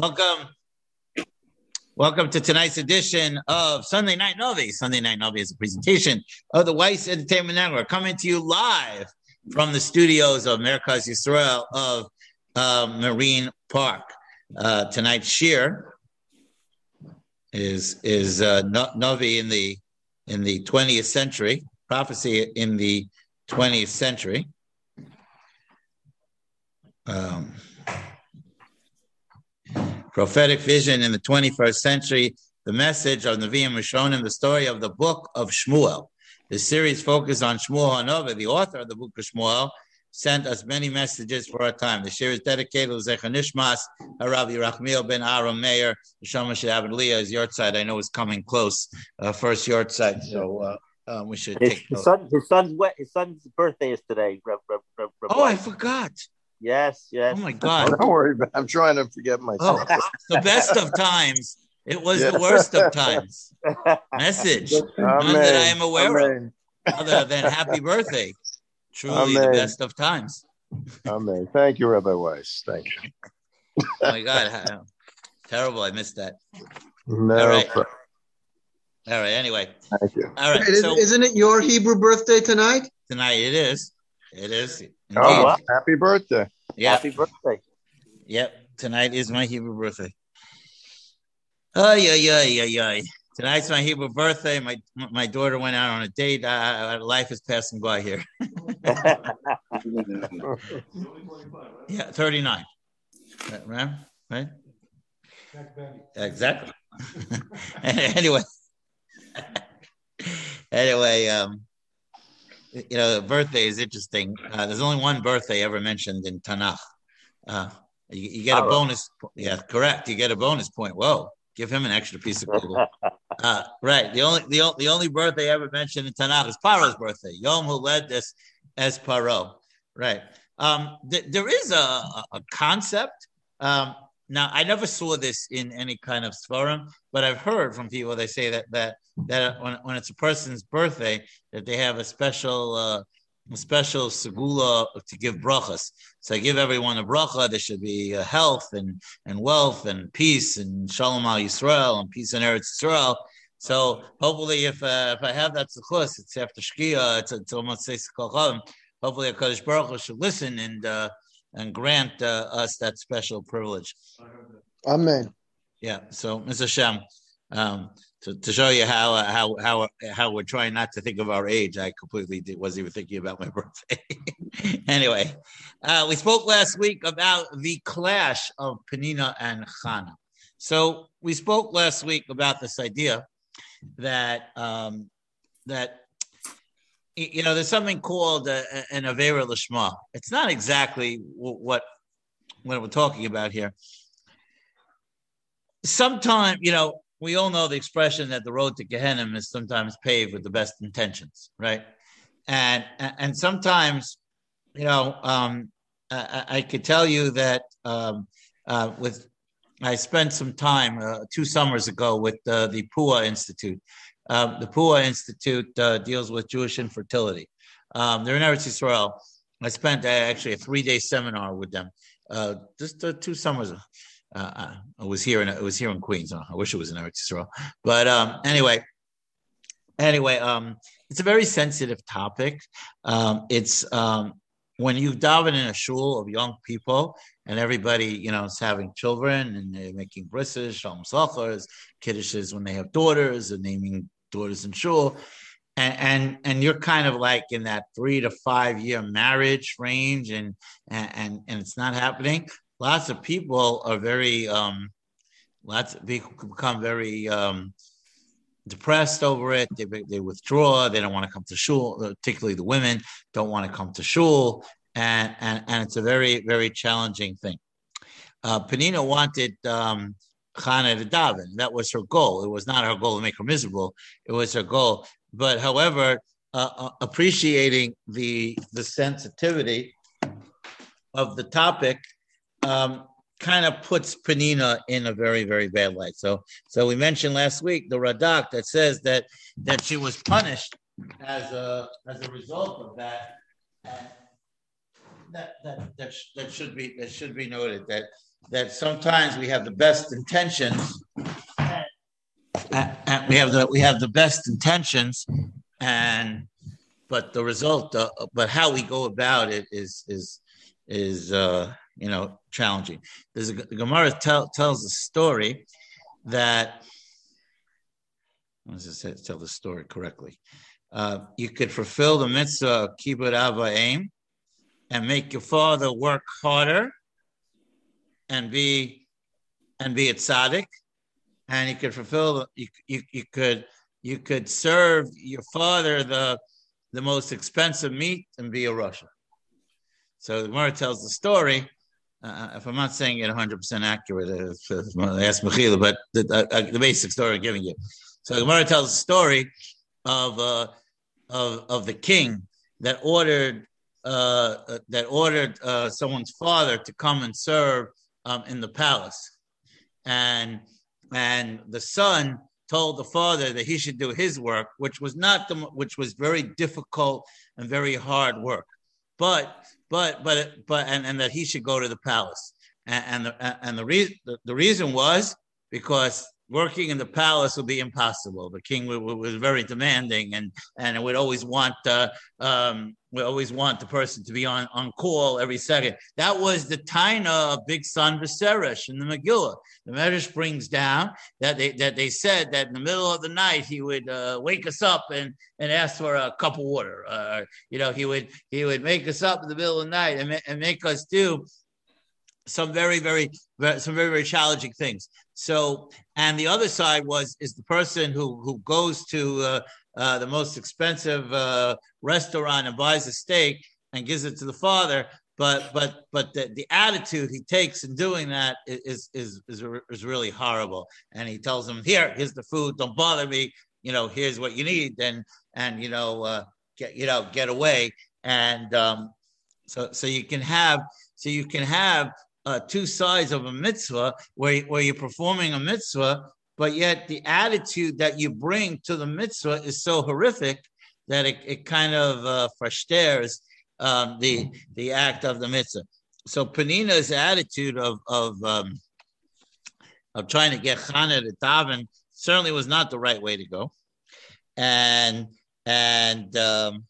Welcome. Welcome to tonight's edition of Sunday Night Novi. Sunday Night Novi is a presentation of the Weiss Entertainment Network coming to you live from the studios of Merkaz Yisrael of uh, Marine Park. Uh, tonight's shiur is is uh, Novi in the in the 20th century, prophecy in the 20th century. Um, prophetic vision in the 21st century, the message of Nevi'im Rishonim, the story of the book of Shmuel. The series focused on Shmuel Hanover, the author of the book of Shmuel, sent us many messages for our time. The series is dedicated to Zecha Nishmas, Harav Yerachmiel ben Aaron Meir, Shamash Abed Leah is side. I know is coming close, uh, first side. so uh, um, we should his, take his, son, his son's his son's birthday is today. oh, I forgot. Yes, yes. Oh my God! Don't worry, I'm trying to forget oh, myself. Oh, the best of times. It was the worst of times. Message, Amen. none that I am aware Amen. of, other than happy birthday. Truly Amen. the best of times. Amen. Thank you, Rabbi Weiss. Thank you. oh my God, terrible! I missed that. No. All right. All right. Anyway. Thank you. All right. so, isn't it your Hebrew birthday tonight? Tonight it is. It is. Oh, wow. happy birthday. Yeah. Happy birthday. Yep. Tonight is my Hebrew birthday. Oh, yeah, yeah, yeah, yeah. Tonight's my Hebrew birthday. My my daughter went out on a date. Uh, life is passing by here. yeah, 39. Right? Right? Exactly. anyway. anyway, um, you know, birthday is interesting. Uh, there's only one birthday ever mentioned in Tanakh. Uh, you, you, get a bonus. Yeah, correct. You get a bonus point. Whoa, give him an extra piece of Google. uh, right. The only the, the only birthday ever mentioned in Tanakh is Paro's birthday. Yom who led this as Paro. Right. Um, th- there is a, a concept. Um, now, I never saw this in any kind of forum, but I've heard from people they say that that that when, when it's a person's birthday, that they have a special uh, a special segula to give brachas. So I give everyone a bracha. There should be uh, health and and wealth and peace and shalom al Yisrael and peace in Eretz Yisrael. So hopefully, if uh, if I have that zechus, it's after shkia. It's, it's almost say Hopefully, Hakadosh Baruch should listen and. Uh, and grant uh, us that special privilege. Amen. Yeah. So, Mr. Shem, um, to, to show you how uh, how how how we're trying not to think of our age, I completely did, wasn't even thinking about my birthday. anyway, uh, we spoke last week about the clash of Penina and Chana. So we spoke last week about this idea that um, that you know, there's something called uh, an avera lishma. It's not exactly what what we're talking about here. Sometimes, you know, we all know the expression that the road to Gehenna is sometimes paved with the best intentions, right? And and sometimes, you know, um, I, I, could tell you that um, uh, with I spent some time uh, two summers ago with uh, the Pua Institute, um, the Pua Institute uh, deals with Jewish infertility. Um, they're in Eretz Yisrael. I spent uh, actually a three day seminar with them uh, just uh, two summers. Uh, uh, I was here in I was here in Queens. I wish it was in Eretz Yisrael, but um, anyway, anyway, um, it's a very sensitive topic. Um, it's um, when you daven in a shul of young people and everybody, you know, is having children and they're making brisses, shalom sachars, kiddushes when they have daughters and naming daughters in shul. And, and, and you're kind of like in that three to five year marriage range and and and it's not happening. Lots of people are very um, lots of people become very um, depressed over it. They, they withdraw. They don't want to come to shul. Particularly the women don't want to come to shul, and and, and it's a very very challenging thing. Uh, Penina wanted um, Chana to daven. That was her goal. It was not her goal to make her miserable. It was her goal. But however, uh, uh, appreciating the the sensitivity of the topic um, kind of puts Penina in a very very bad light. So so we mentioned last week the Radak that says that that she was punished as a as a result of that. that that that, that should be that should be noted that that sometimes we have the best intentions, and, we have the we have the best intentions, and but the result, uh, but how we go about it is is is uh, you know challenging. There's a, the Gemara tell, tells a story that. Let's just tell the story correctly. Uh, you could fulfill the mitzvah kibbut aim and make your father work harder and be and be a tzaddik, and you could fulfill you, you, you could you could serve your father the the most expensive meat and be a rasha. So the Gemara tells the story. Uh, if I'm not saying it 100% accurate, if ask Mechila, but the, uh, the basic story I'm giving you. So the Gemara tells the story of uh, of of the king that ordered uh, uh that ordered uh, someone's father to come and serve um, in the palace, and and the son told the father that he should do his work, which was not the which was very difficult and very hard work, but but but but and, and that he should go to the palace, and, and the and the reason the, the reason was because working in the palace would be impossible. The king was very demanding, and and would always want uh, um, would always want the person to be on, on call every second. That was the taina of Bigsan Vaseresh in the Megillah. The Medrash brings down that they that they said that in the middle of the night he would uh, wake us up and and ask for a cup of water. Uh, you know, he would he would make us up in the middle of the night and, and make us do some very, very, some very, very challenging things. So, and the other side was is the person who who goes to uh, uh, the most expensive uh, restaurant and buys a steak and gives it to the father. But but but the, the attitude he takes in doing that is is is is really horrible. And he tells him, "Here, here's the food. Don't bother me. You know, here's what you need. And and you know, uh, get you know, get away." And um, so so you can have so you can have uh, two sides of a mitzvah where, where you're performing a mitzvah, but yet the attitude that you bring to the mitzvah is so horrific that it, it kind of uh, frustrates um, the, the act of the mitzvah. So Penina's attitude of, of, um, of trying to get Chana to daven certainly was not the right way to go. And, and, um,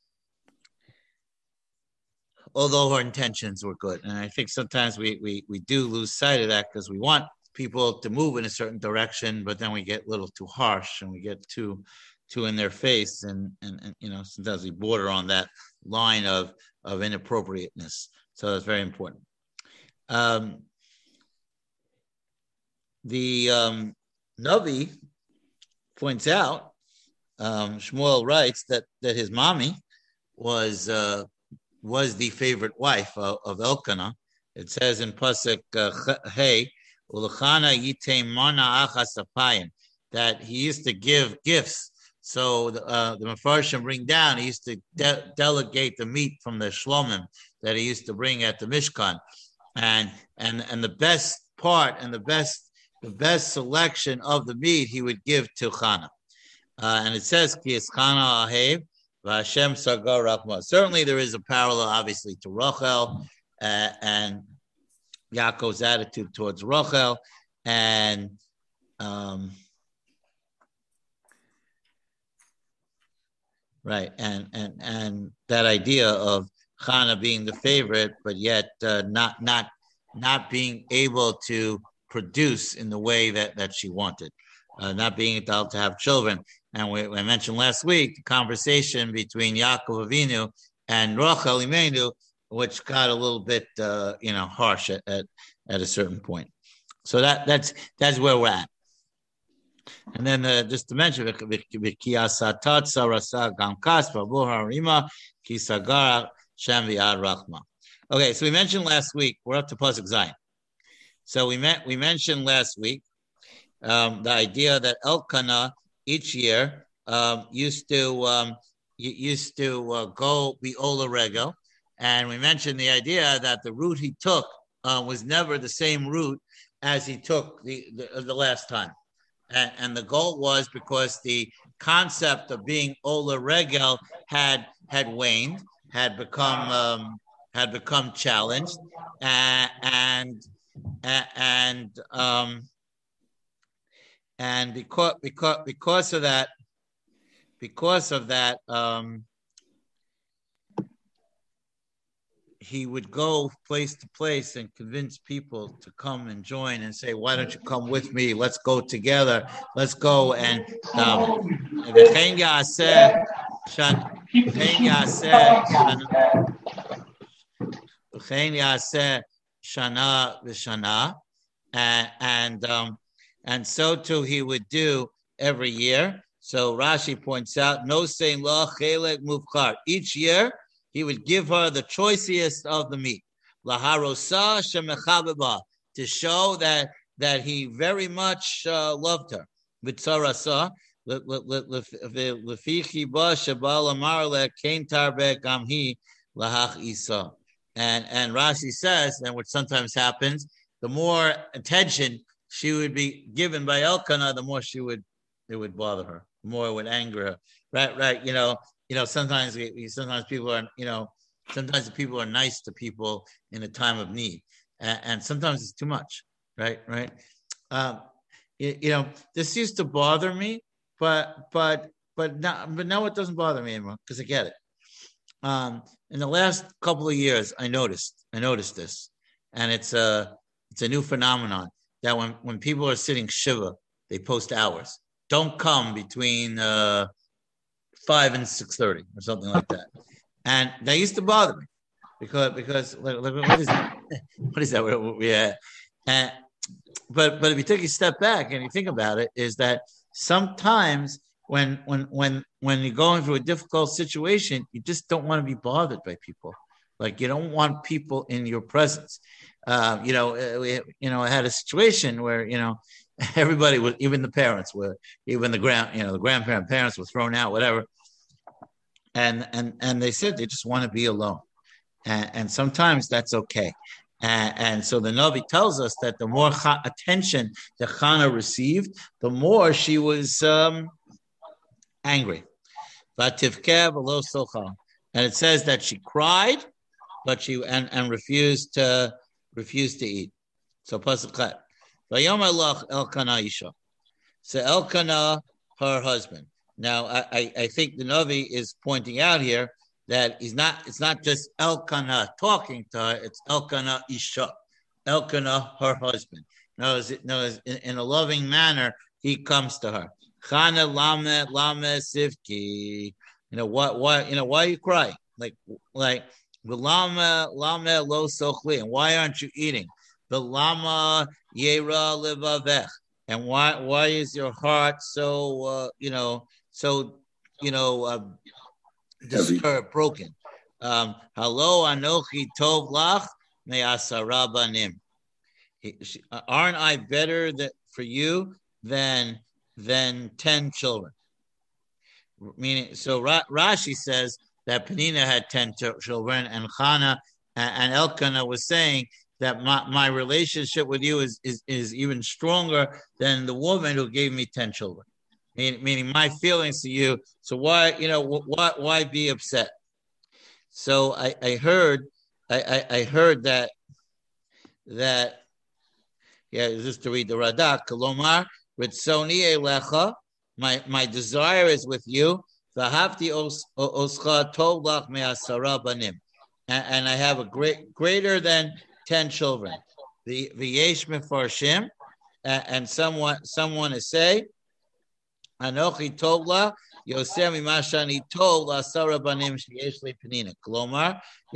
although her intentions were good. And I think sometimes we we, we do lose sight of that because we want people to move in a certain direction, but then we get a little too harsh and we get too too in their face and and, and you know sometimes we border on that line of of inappropriateness. So that's very important. Um, the um, Navi points out, um, Shmuel writes that that his mommy was uh, was the favorite wife of, of Elkanah. It says in Pasuk uh, Hey, Ulachana Yitem Mana Achasapayim, that he used to give gifts. So the, uh, the Mefarshim bring down, he used to de- delegate the meat from the Shlomim that he used to bring at the Mishkan. And, and, and the best part and the best, the best selection of the meat he would give to Chana. Uh, and it says, Chana Sagar Rachma. Certainly, there is a parallel, obviously, to Rachel uh, and Yaakov's attitude towards Rachel, and um, right, and and and that idea of Chana being the favorite, but yet uh, not not not being able to produce in the way that that she wanted, uh, not being able to have children. And we, we mentioned last week the conversation between Yaakov Avinu and Rachel Imenu, which got a little bit, uh, you know, harsh at, at, at a certain point. So that that's that's where we're at. And then uh, just to mention, okay, so we mentioned last week, we're up to Pasuk Zion. So we met, we mentioned last week um, the idea that Elkanah each year um, used to um, used to uh, go be Ola Regel, and we mentioned the idea that the route he took uh, was never the same route as he took the the, the last time, and, and, the goal was because the concept of being Ola Regel had had waned, had become um, had become challenged, and and um, and because because because of that, because of that, um, he would go place to place and convince people to come and join and say, "Why don't you come with me? Let's go together. Let's go." And um, shana v'shana, and um, and so too he would do every year. So Rashi points out, no saying la chelek mufkar. Each year he would give her the choicest of the meat, laharosa shemechabeba, to show that that he very much uh, loved her. V'tzarasa lefichi ba shabal amar le kain tarbe gamhi lahach isa. And and Rashi says, and what sometimes happens, the more attention she would be given by Elkanah, the more she would it would bother her, the more it would anger her. Right, right. You know, you know, sometimes sometimes people are, you know, sometimes people are nice to people in a time of need, and, and sometimes it's too much. Right, right. Um, you, you know, this used to bother me, but but but now but now it doesn't bother me anymore because I get it. Um, in the last couple of years, I noticed I noticed this, and it's a it's a new phenomenon that when when people are sitting shiva, they post hours. Don't come between uh, five and six thirty or something like that, and that used to bother me because because like what is that? what is that? Yeah, and but but if you take a step back and you think about it, is that sometimes when when when when you're going through a difficult situation, you just don't want to be bothered by people. Like you don't want people in your presence. Uh, you know, uh, we, you know, I had a situation where you know everybody was, even the parents were, even the grand, you know, the grandparent parents were thrown out, whatever. And and and they said they just want to be alone, and, and sometimes that's okay. And, and, so the Navi tells us that the more attention the Chana received, the more she was um, angry. And it says that she cried, but she and, and refused to refused to eat. So pasuk Elkanah Isha. So Elkanah, her husband. Now I, I think the Navi is pointing out here that he's not it's not just Elkanah talking to her, it's Elkanah Isha. Elkanah, her husband. Knows it knows in, in a loving manner, he comes to her. Chana lame lame sivki. You know what? Why? You know why you cry? Like like lama lama lo sochli. And why aren't you eating? The lama yera livavech. And why why is your heart so uh, you know so you know uh, disturbed, broken? Um, Hello, anochi tov lach me'asara banim. Aren't I better that for you than than 10 children. Meaning, so Rashi says that Penina had 10 children, and Chana and Elkanah was saying that my, my relationship with you is, is, is even stronger than the woman who gave me 10 children. Meaning, meaning my feelings to you. So why, you know, why, why be upset? So I, I heard, I, I, I heard that, that, yeah, just to read the Radak, Kolomar, Ritzoni elecha, my my desire is with you. V'havti oscha tov lach me'asara banim, and I have a great greater than ten children. The v'yesh mefarshim, and someone someone is say, Anochi tovla Yoser mimashani tov la'asara banim sheyesh li penina.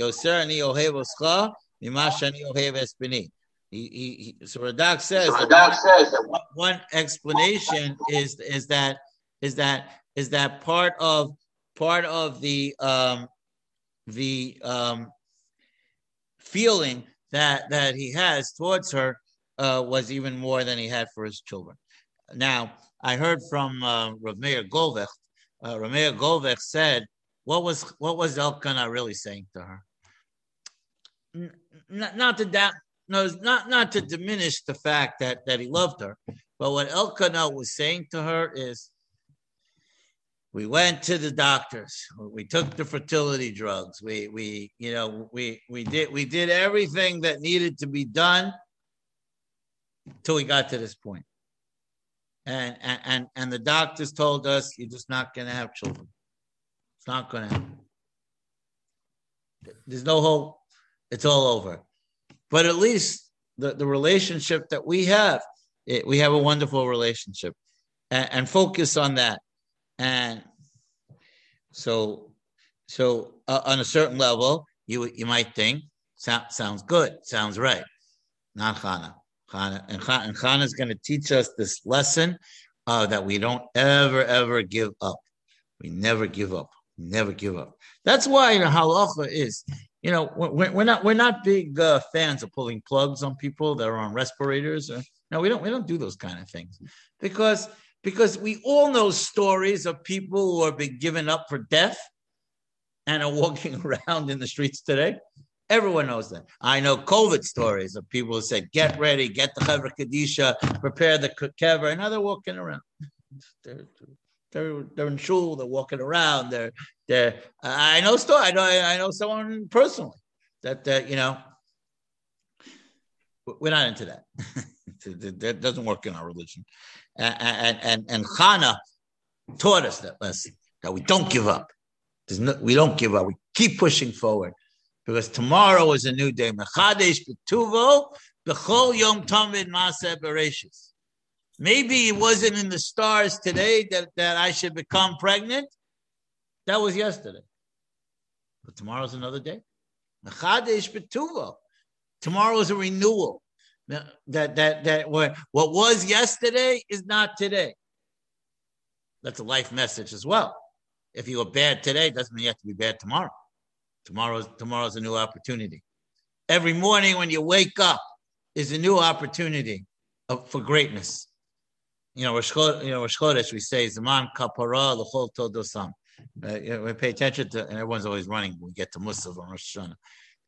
Yoser ani ohev oscha mimashani ohev espini. He, he, so Radak says, Radak says that one explanation is is that is that is that part of part of the um, the um, feeling that that he has towards her uh, was even more than he had for his children. Now, I heard from uh, Rav Meir Goldwicht. Uh, Rav Meir Goldwicht said, "What was what was Elkanah really saying to her? N- not to that no, not not to diminish the fact that that he loved her, but what Elkanah was saying to her is, we went to the doctors, we took the fertility drugs, we we you know we we did we did everything that needed to be done, till we got to this point. And and and, and the doctors told us you're just not going to have children. It's not going to happen. There's no hope. It's all over. But at least the, the relationship that we have, it, we have a wonderful relationship, and, and focus on that. And so, so uh, on a certain level, you you might think sound, sounds good, sounds right. Not Chana. Chana and, Chana, and is going to teach us this lesson uh, that we don't ever ever give up. We never give up. Never give up. That's why the halacha is, you know, we're, we're not we're not big uh, fans of pulling plugs on people that are on respirators. Or, no, we don't we don't do those kind of things because because we all know stories of people who have been given up for death and are walking around in the streets today. Everyone knows that. I know COVID stories of people who said, "Get ready, get the Chevra Kadisha, prepare the kever," and now they're walking around. They're, they're, they're in shul. They're walking around. They're they're. I know story. I know I know someone personally that that you know. We're not into that. that doesn't work in our religion. And and and, Chana taught us that lesson that we don't give up. No, we don't give up. We keep pushing forward because tomorrow is a new day. Mechadesh. Maybe it wasn't in the stars today that, that I should become pregnant. That was yesterday. But tomorrow's another day. Tomorrow is a renewal. That that that what, what was yesterday is not today. That's a life message as well. If you were bad today, doesn't mean you have to be bad tomorrow. Tomorrow's tomorrow's a new opportunity. Every morning when you wake up is a new opportunity of, for greatness you know, Rosh you know, Rosh Chodesh, we say Zaman Kapara L'chol Todosam. Uh, you know, we pay attention to, and everyone's always running when we get to Musaf on Rosh Hashanah.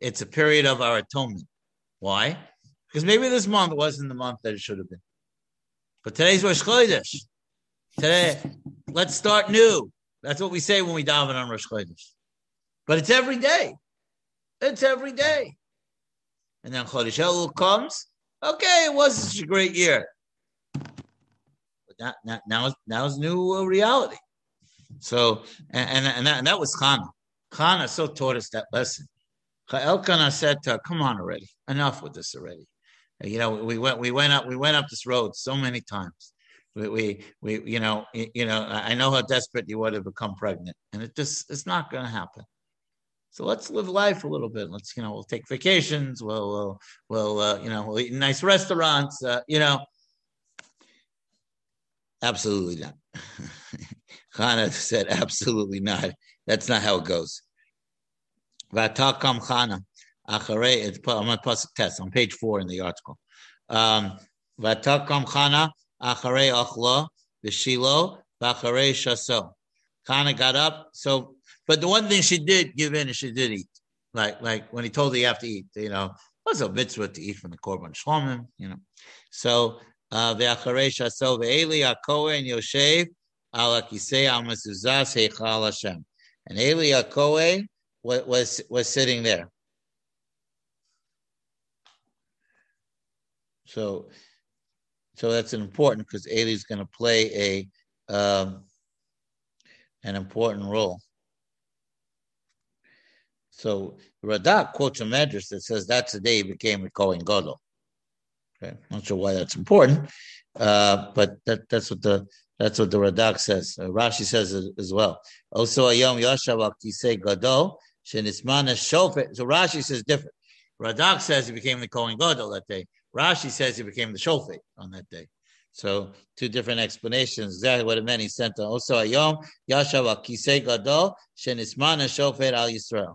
It's a period of our atonement. Why? Because maybe this month wasn't the month that it should have been. But today's Rosh Chodesh. Today, let's start new. That's what we say when we daven on Rosh Chodesh. But it's every day. It's every day. And then Chodesh Elul comes. Okay, it was such a great year but now, now, now is new uh, reality. So, and, and, and, that, and that was Chana. Chana so taught us that lesson. Elkanah said come on already. Enough with this already. You know, we went, we went up, we went up this road so many times. We, we, we you know, you know, I know how desperate you were to become pregnant, and it just, it's not going to happen. So let's live life a little bit. Let's, you know, we'll take vacations. We'll, we'll, we'll uh, you know, we'll eat in nice restaurants. Uh, you know, Absolutely not. Chana said, absolutely not. That's not how it goes. Vatakam Chana. Acharei, it's, I'm on a test on page four in the article. Um, Vatakam Chana Acharei Achla V'Shilo V'Acharei Shaso. Chana got up, so but the one thing she did give in is she did eat. Like like when he told her you have to eat, you know, was a mitzvah to eat from the korban shlomim, you know. So uh, V'Acharei Shaso Veeli Akohen Yoshev Ala Kisei Amasuzas Heichal Hashem. And Eli Akohen was, was sitting there. So, so that's important because Eli is going to play a um, an important role. So Radak quotes a medrash that says that's the day he became a Kohen Gadol. Okay, not sure why that's important, uh, but that, that's what the that's what the Radak says. Uh, Rashi says as well. Also, a Ayom Yashav Kisei Gadol Shenismana Shofet. So Rashi says different. Radak says he became the Kohen Gadol that day. Rashi says he became the Shofet on that day. So two different explanations. Exactly what it meant. He sent also Ayom Yashav Kisei Gadol Shenismana Shofet Al Yisrael.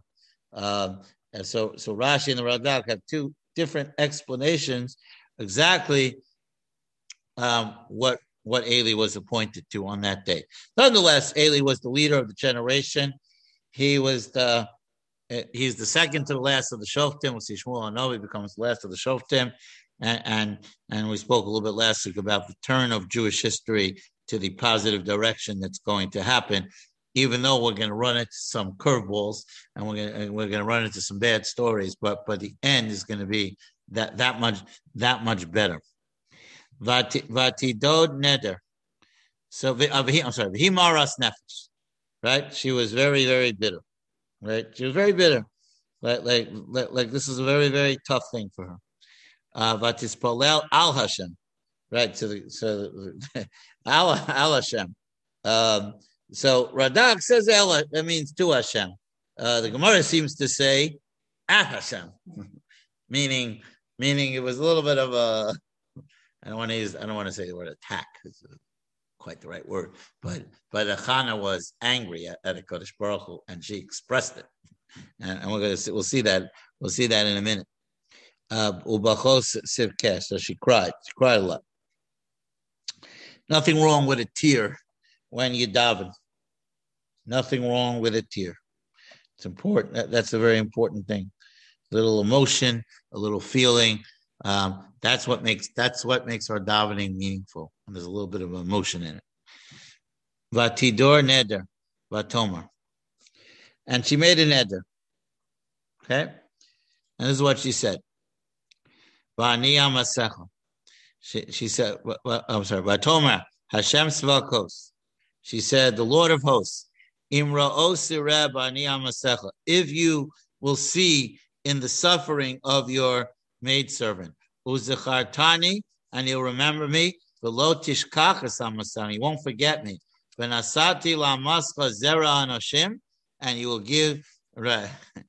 Um, and so, so Rashi and the Radak have two different explanations exactly um, what what Eli was appointed to on that day. Nonetheless, Eli was the leader of the generation. He was the he's the second to the last of the Shoftim. We'll see Shmuel Anovi becomes the last of the Shoftim. And, and, and we spoke a little bit last week about the turn of Jewish history to the positive direction that's going to happen. Even though we're going to run into some curveballs and we're going to, we're going to run into some bad stories, but but the end is going to be that that much that much better. Vati Vatidod neder. So uh, I'm sorry, Himaras nefesh. Right? She was very, very bitter. Right? She was very bitter. Like, like, like, like this is a very, very tough thing for her. Uh, Vatispolel al Hashem. Right? So, so al, al Hashem. Um, so Radak says Ella, that means to Hashem. Uh, the Gemara seems to say at Hashem, meaning meaning it was a little bit of a I don't want to use I don't want to say the word attack. It's quite the right word, but but Achana was angry at, at a Kodesh Baruch Hu, and she expressed it, and, and we're gonna see, we'll see that we'll see that in a minute. Uh, so she cried, she cried a lot. Nothing wrong with a tear when you daven. Nothing wrong with a tear. It's important. That's a very important thing. A little emotion, a little feeling. Um, that's what makes that's what makes our davening meaningful. And there's a little bit of emotion in it. Vatidor neder, vatomer. And she made an neder. Okay? And this is what she said. She, she said, I'm sorry, Vatomer, Hashem Svakos. She said, the Lord of hosts, Imra Osireb Ani if you will see in the suffering of your maidservant, Uzechartani, and you'll remember me, the Lotishkachas you won't forget me. Benasati la mascha zera anoshim, and you will give. Right.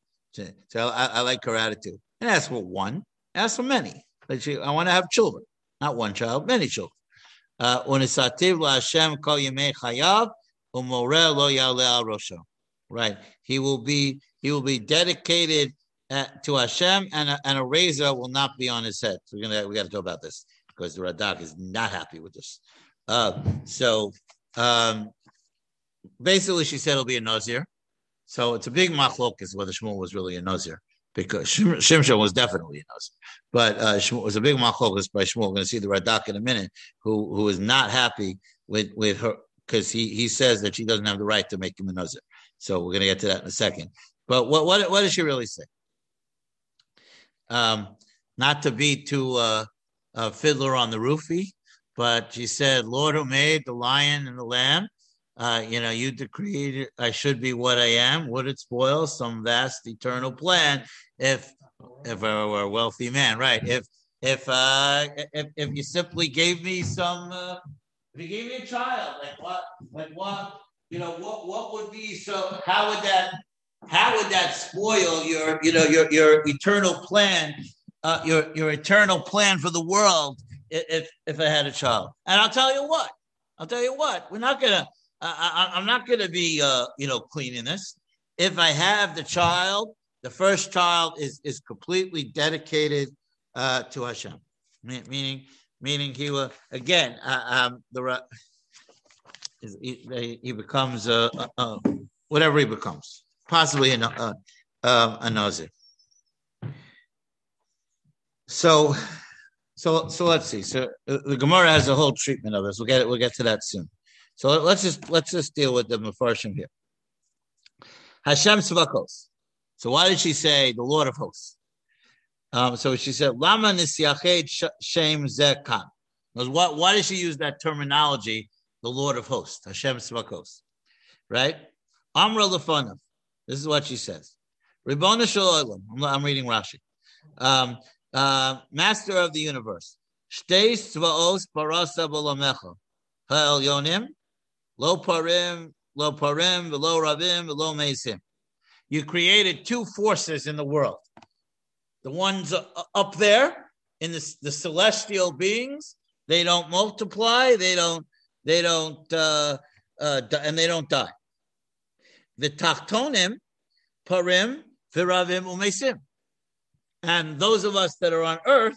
So I, I, like her attitude. And ask for one, ask for many. But she, I want to have children, not one child, many children. Uh, Unisativ la Hashem kol yemei chayav, Right. He will be he will be dedicated uh, to Hashem, and a, and a razor will not be on his head. So we're gonna we got to talk about this because the Radak is not happy with this. Uh, so um, basically, she said it'll be a nazir. So it's a big machlokas whether Shmuel was really a nazir because Shimshon was definitely a nazir, but uh, Shmuel was a big machlokas by Shmuel. We're going to see the Radak in a minute, who who is not happy with with her because he he says that she doesn't have the right to make him a nazir. So we're going to get to that in a second. But what what what does she really say? Um, not to be too uh, a fiddler on the roofie, but she said, "Lord who made the lion and the lamb." Uh, you know, you decreed I should be what I am. Would it spoil some vast eternal plan if if I were a wealthy man, right? If if uh if, if you simply gave me some uh, if you gave me a child, like what, like what, you know, what, what would be so? How would that, how would that spoil your, you know, your your eternal plan, uh, your your eternal plan for the world if if I had a child? And I'll tell you what, I'll tell you what, we're not gonna, I, I'm not gonna be, uh, you know, cleaning this. If I have the child, the first child is is completely dedicated uh, to Hashem, meaning meaning he will again uh, um, the he, he becomes a, a, a, whatever he becomes, possibly a, a, a nazir. So, so so let's see. So uh, the Gemara has a whole treatment of this. We'll get it. We'll get to that soon. So let's just let's just deal with the Mefarshim here. Hashem Svakos. So why did she say the Lord of Hosts? Um, so she said, Lama nisyached shem zekan. Why, why does she use that terminology, the Lord of hosts, Hashem Svakos? Right? Amra lefanav. This is what she says. Ribona Shalom. I'm reading Rashi. Um, uh, Master of the universe. Shtei Svaos Parasa Balamecha. Ha'el Yonim. Lo Parim, Lo Parim, Lo Ravim, Lo Mesim. You created two forces in the world the ones up there in the, the celestial beings, they don't multiply, they don't, they don't, uh, uh, and they don't die. The tachtonim, parim, viravim, umesim. And those of us that are on earth,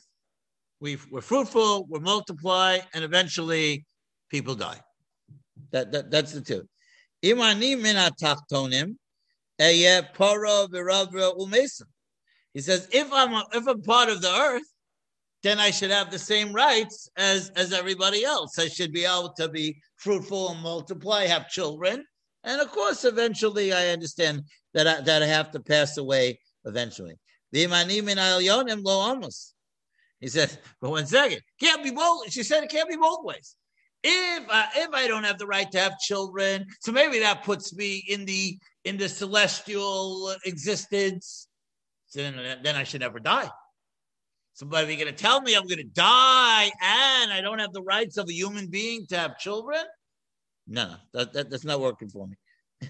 we are fruitful, we multiply, and eventually people die. That, that that's the two. He says, if I'm a, if I'm part of the earth, then I should have the same rights as as everybody else. I should be able to be fruitful and multiply, have children, and of course, eventually, I understand that I, that I have to pass away eventually. He He said, but one second, can't be both. She said it can't be both ways. If I, if I don't have the right to have children, so maybe that puts me in the in the celestial existence. So then, then I should never die. Somebody going to tell me I'm going to die and I don't have the rights of a human being to have children? No, that, that, that's not working for me.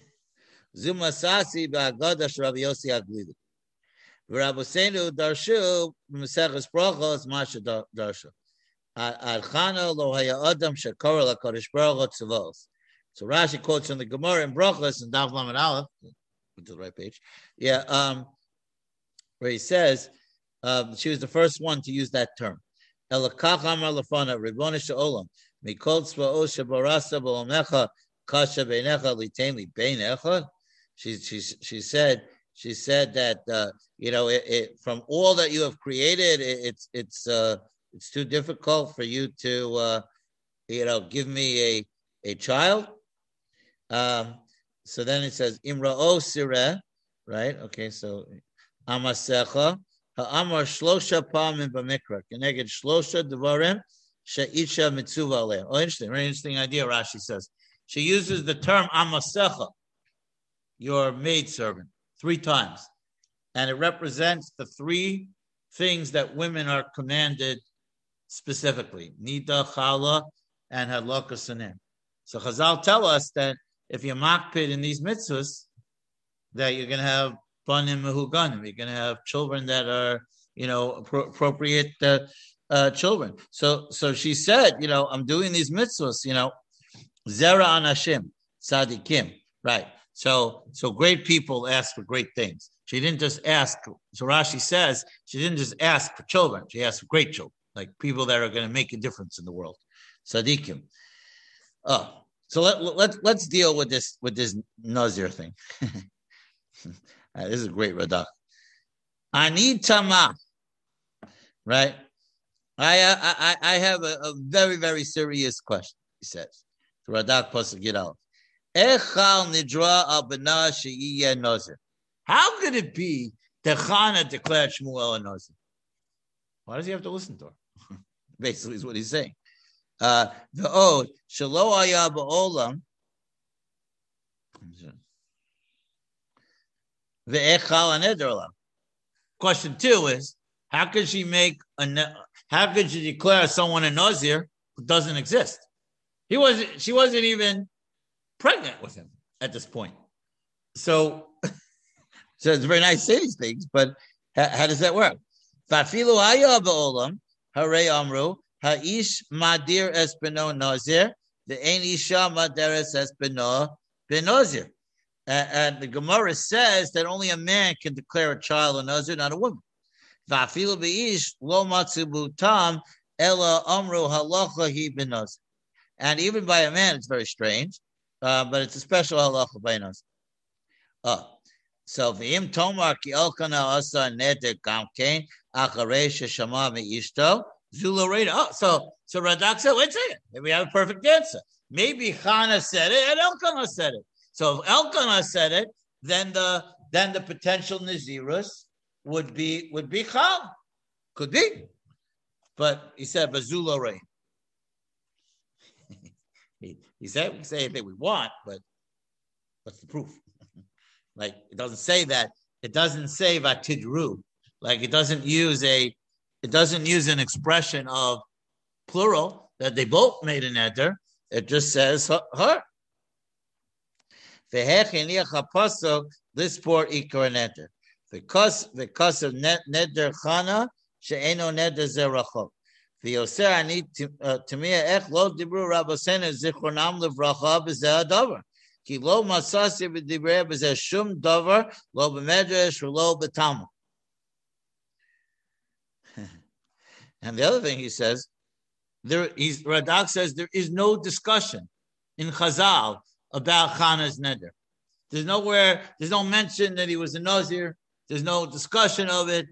Zuma Sasi Yossi. Rabbeinu darshu b'meseches brachos masha darshu. Adchana lo haya adam shekora lakadish baruch tzavos. So Rashi quotes from the Gemara in Brachos and Daf Lamed Aleph, to the right page. Yeah, um, where he says um, she was the first one to use that term. Elakach amar lefana ribonish olam mikol tzva'o shebarasa b'omecha kasha beinecha litain li beinecha. She she she said she said that uh, you know it, it, from all that you have created, it, it's it's uh, it's too difficult for you to uh, you know give me a a child. Um, so then it says imra o sire, right? Okay, so amasecha ha'amar shlosha pamim b'mikra keneged shlosha devarim she'isha mitzuva aleh. Oh, interesting, very interesting idea. Rashi says she uses the term amasecha, your maidservant three times. And it represents the three things that women are commanded specifically Nida, Chala, and Hadlaka Sanim. So Chazal tell us that if you makpid in these mitzvahs, that you're going to have banim mehuganim, you're going to have children that are, you know, appro- appropriate uh, uh, children. So, so she said, you know, I'm doing these mitzvahs, you know, zera anashim, sadikim, right? So, so great people ask for great things. She didn't just ask. So Rashi says she didn't just ask for children. She asked for great children, like people that are going to make a difference in the world. Sadiqim. Oh, so let, let let's deal with this with this Nazir thing. Uh, this is a great radak. Tama, right? I I I have a, a very very serious question. He says, Radak Pasuk Gidal. Echal How could it be that Chana declared Shmuel a nazir? Why does he have to listen to her? Basically, is what he's saying. The Uh, the ode shelo aya ba'olam. Question two is how could she make a how could she declare someone a nazir who doesn't exist? He wasn't. She wasn't even pregnant with him at this point. So, so it's very nice to say these things, but how, how does that work? Fafilu ba'olam hare amru ha'ish madir espino nazir the ein isha maderes espino benazir. And the Gemara says that only a man can declare a child a nazir, not a woman. Vafilu beish lo matzubutam ella amru halacha hi benazir. And even by a man, it's very strange. Uh, but it's a special halacha bainos. Oh, so v'im tomar ki elkana asa neder gamkein acharei sheshama meishto zula reda. Oh, so so Radak said, wait a second, we have a perfect answer. Maybe Chana said it and Elkanah said it. So if Elkanah said it, then the then the potential Nazirus would be would be Chal. Could be. But he said Bazula Ray. He, said we say anything we want, but what's the proof? like it doesn't say that. It doesn't say vatidru. Like it doesn't use a it doesn't use an expression of plural that they both made an eder. It just says her. This poor ikar an eder. Because because of neder chana she'eno neder the uh, And the other thing he says, there Radak says there is no discussion in Chazal about Chana's neder. There's nowhere, there's no mention that he was a Nazir. There's no discussion of it.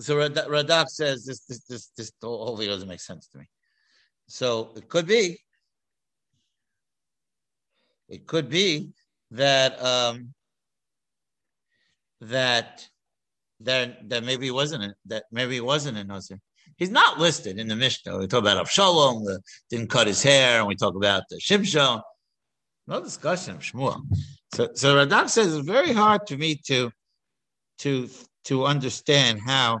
So Radak says this, this, this, this whole doesn't make sense to me. So it could be, it could be that um, that that that maybe wasn't that maybe it wasn't a nazir. He's not listed in the Mishnah. We talk about Avshalom, the didn't cut his hair, and we talk about the Shimshon. No discussion of Shmuel. So, so Radak says it's very hard to me to to to understand how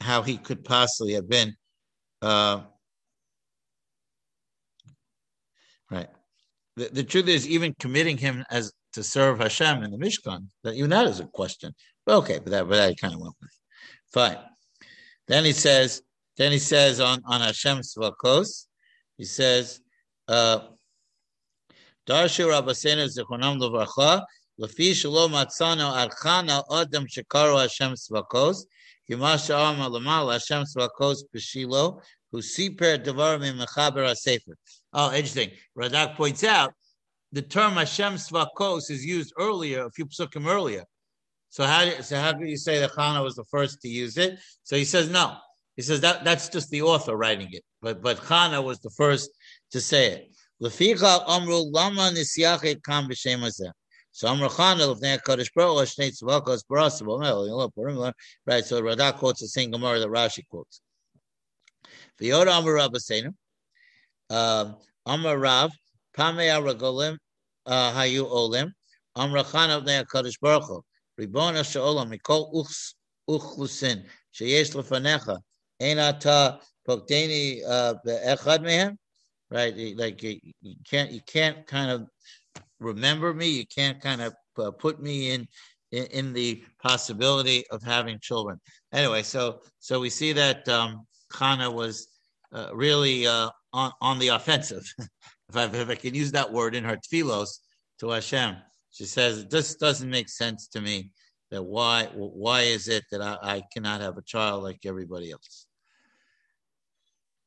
how he could possibly have been uh, right. The, the truth is, even committing him as to serve Hashem in the Mishkan, that even that is a question. But okay, but that but that kind of went with. Fine. Then he says, then he says on on Hashem's Svakos, he says, uh, Darshu Rabbeinu Zichronam Levracha, Lefi Shalom Atzano Archana Adam Shekaru Hashem Svakos, Kimasha Arma Lamal Hashem Svakos B'Shilo, who siper devarim in mechaber sefer. Oh, interesting. Radak points out the term Hashem Svakos is used earlier, a few psukim earlier. So how so how do you say that Chana was the first to use it? So he says no. He says that that's just the author writing it, but but Chana was the first to say it. So Amr Khan Lefnei Hakadosh Baruch Hu Shnei Tzvakas Barasa B'Mel. You know, Purim. Right. So Radak quotes the same Gemara that Rashi quotes. V'yoda Amr Rabbeinu. Um, Amr Rav Pamei Aragolim uh, Hayu Olim. Amr Khan Lefnei Hakadosh Baruch Hu. Ribona Sheolam Mikol Uchs Uchlusin Sheyesh Lefanecha Ein Ata Pokdeni uh, Be'Echad Mehem. Right. Like you, you can't you can't kind of remember me. You can't kind of uh, put me in, in, in the possibility of having children. Anyway, so so we see that um, Chana was uh, really uh, on on the offensive, if I if I can use that word in her tefillos to Hashem. She says, This doesn't make sense to me. That why why is it that I, I cannot have a child like everybody else?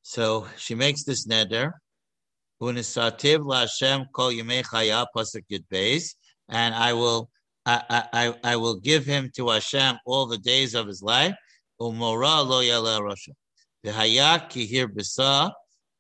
So she makes this neder. And I will I, I, I will give him to Hashem all the days of his life. Umora lo Rasha. The hayak here bisa.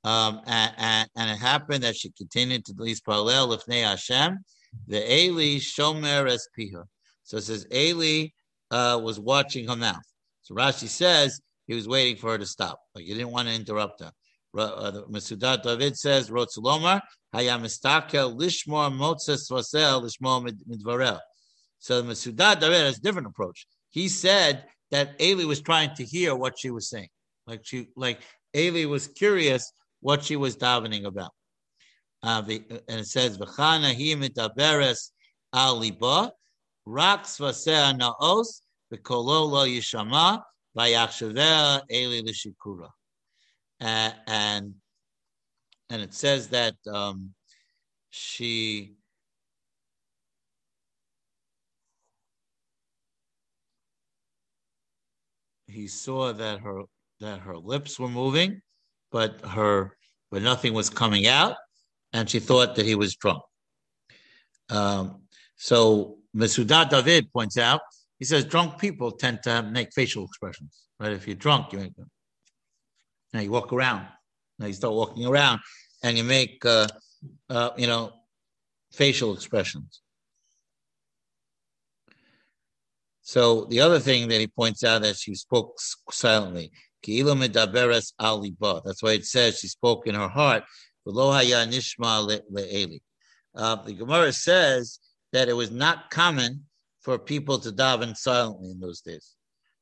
Um, and, and, and, it happened that she continued to least parallel lifnei Hashem. The Eli Shomer es piha. So it says Eli uh, was watching her mouth. So Rashi says he was waiting for her to stop. Like he didn't want to interrupt her. Uh, Metzudat David says, Rotzulomar, Hayamistakel Lishmor Motzes Vasel Lishmor Midvarel. So Metzudat David has a different approach. He said that Eli was trying to hear what she was saying. Like she like Eli was curious what she was davening about. Uh, and it says, "V'chana hi mitaberes al liba, rak svaseh naos, v'kolo lo yishama, v'yachshaveh eli l'shikura." And and it says that um, she he saw that her that her lips were moving, but her but nothing was coming out and she thought that he was drunk. Um, so Metzudat David points out, he says drunk people tend to make facial expressions, right? If you're drunk, you make them. Now you walk around. Now you start walking around, and you make, uh, uh, you know, facial expressions. So the other thing that he points out that she spoke silently. That's why it says she spoke in her heart uh, the Gemara says that it was not common for people to daven silently in those days.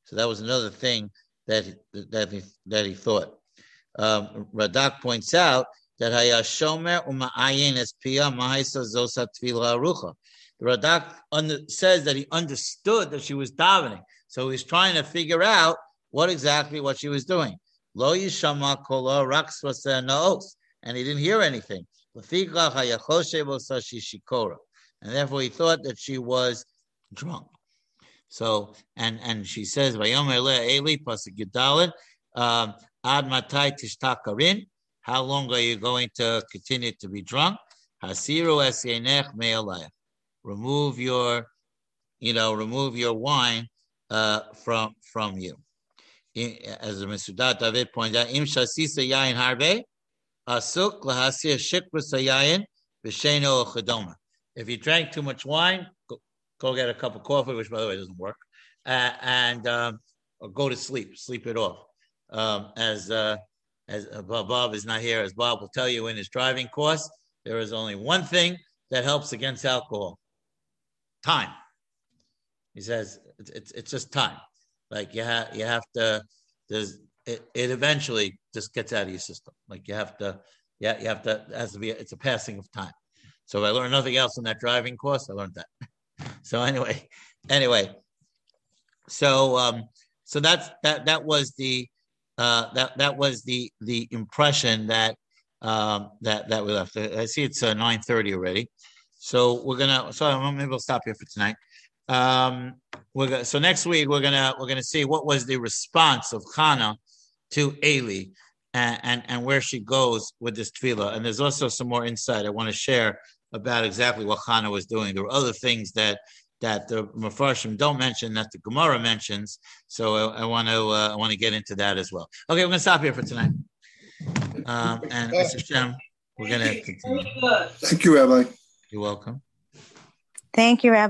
So that was another thing that that he, that he thought. Um, Radak points out that Hayashomer uma'ayin es pia ma'isa zosa tvila arucha. The Radak under, says that he understood that she was davening, so he's trying to figure out what exactly what she was doing. Lo yishama kola raksvasa naos and he didn't hear anything. And therefore he thought that she was drunk. So and and she says, Eli um, Ad tishtakarin. How long are you going to continue to be drunk? Hasiru esyenech me'alayach. Remove your, you know, remove your wine uh, from from you. As the Metzudat David pointed out, im shasisa yain harbe Asuk lahasir shikra v'sheno chadoma. If you drank too much wine, go, go, get a cup of coffee, which by the way doesn't work, uh, and um, go to sleep, sleep it off. Um, as uh, as Bob is not here, as Bob will tell you in his driving course, there is only one thing that helps against alcohol: time. He says it's it's, it's just time. Like you have you have to. There's it, it eventually just gets out of your system. Like you have to. Yeah, you have to. It has to be. It's a passing of time. So I learned nothing else in that driving course. I learned that. so anyway, anyway, so um, so that's that that was the uh, that that was the the impression that um, that that we left. I see it's uh, nine thirty already, so we're gonna. So maybe we'll stop here for tonight. Um, we're gonna, so next week we're gonna we're gonna see what was the response of Hannah to Eli and, and, and where she goes with this tefillah. And there's also some more insight I want to share about exactly what Hannah was doing. There were other things that that the Mefarshim don't mention that the Gemara mentions. So I, I want to uh, I want to get into that as well. Okay, we're going to stop here for tonight. Um, and Mr. Shem, we're going to continue. Thank you, Rabbi. You're welcome. Thank you, Rabbi.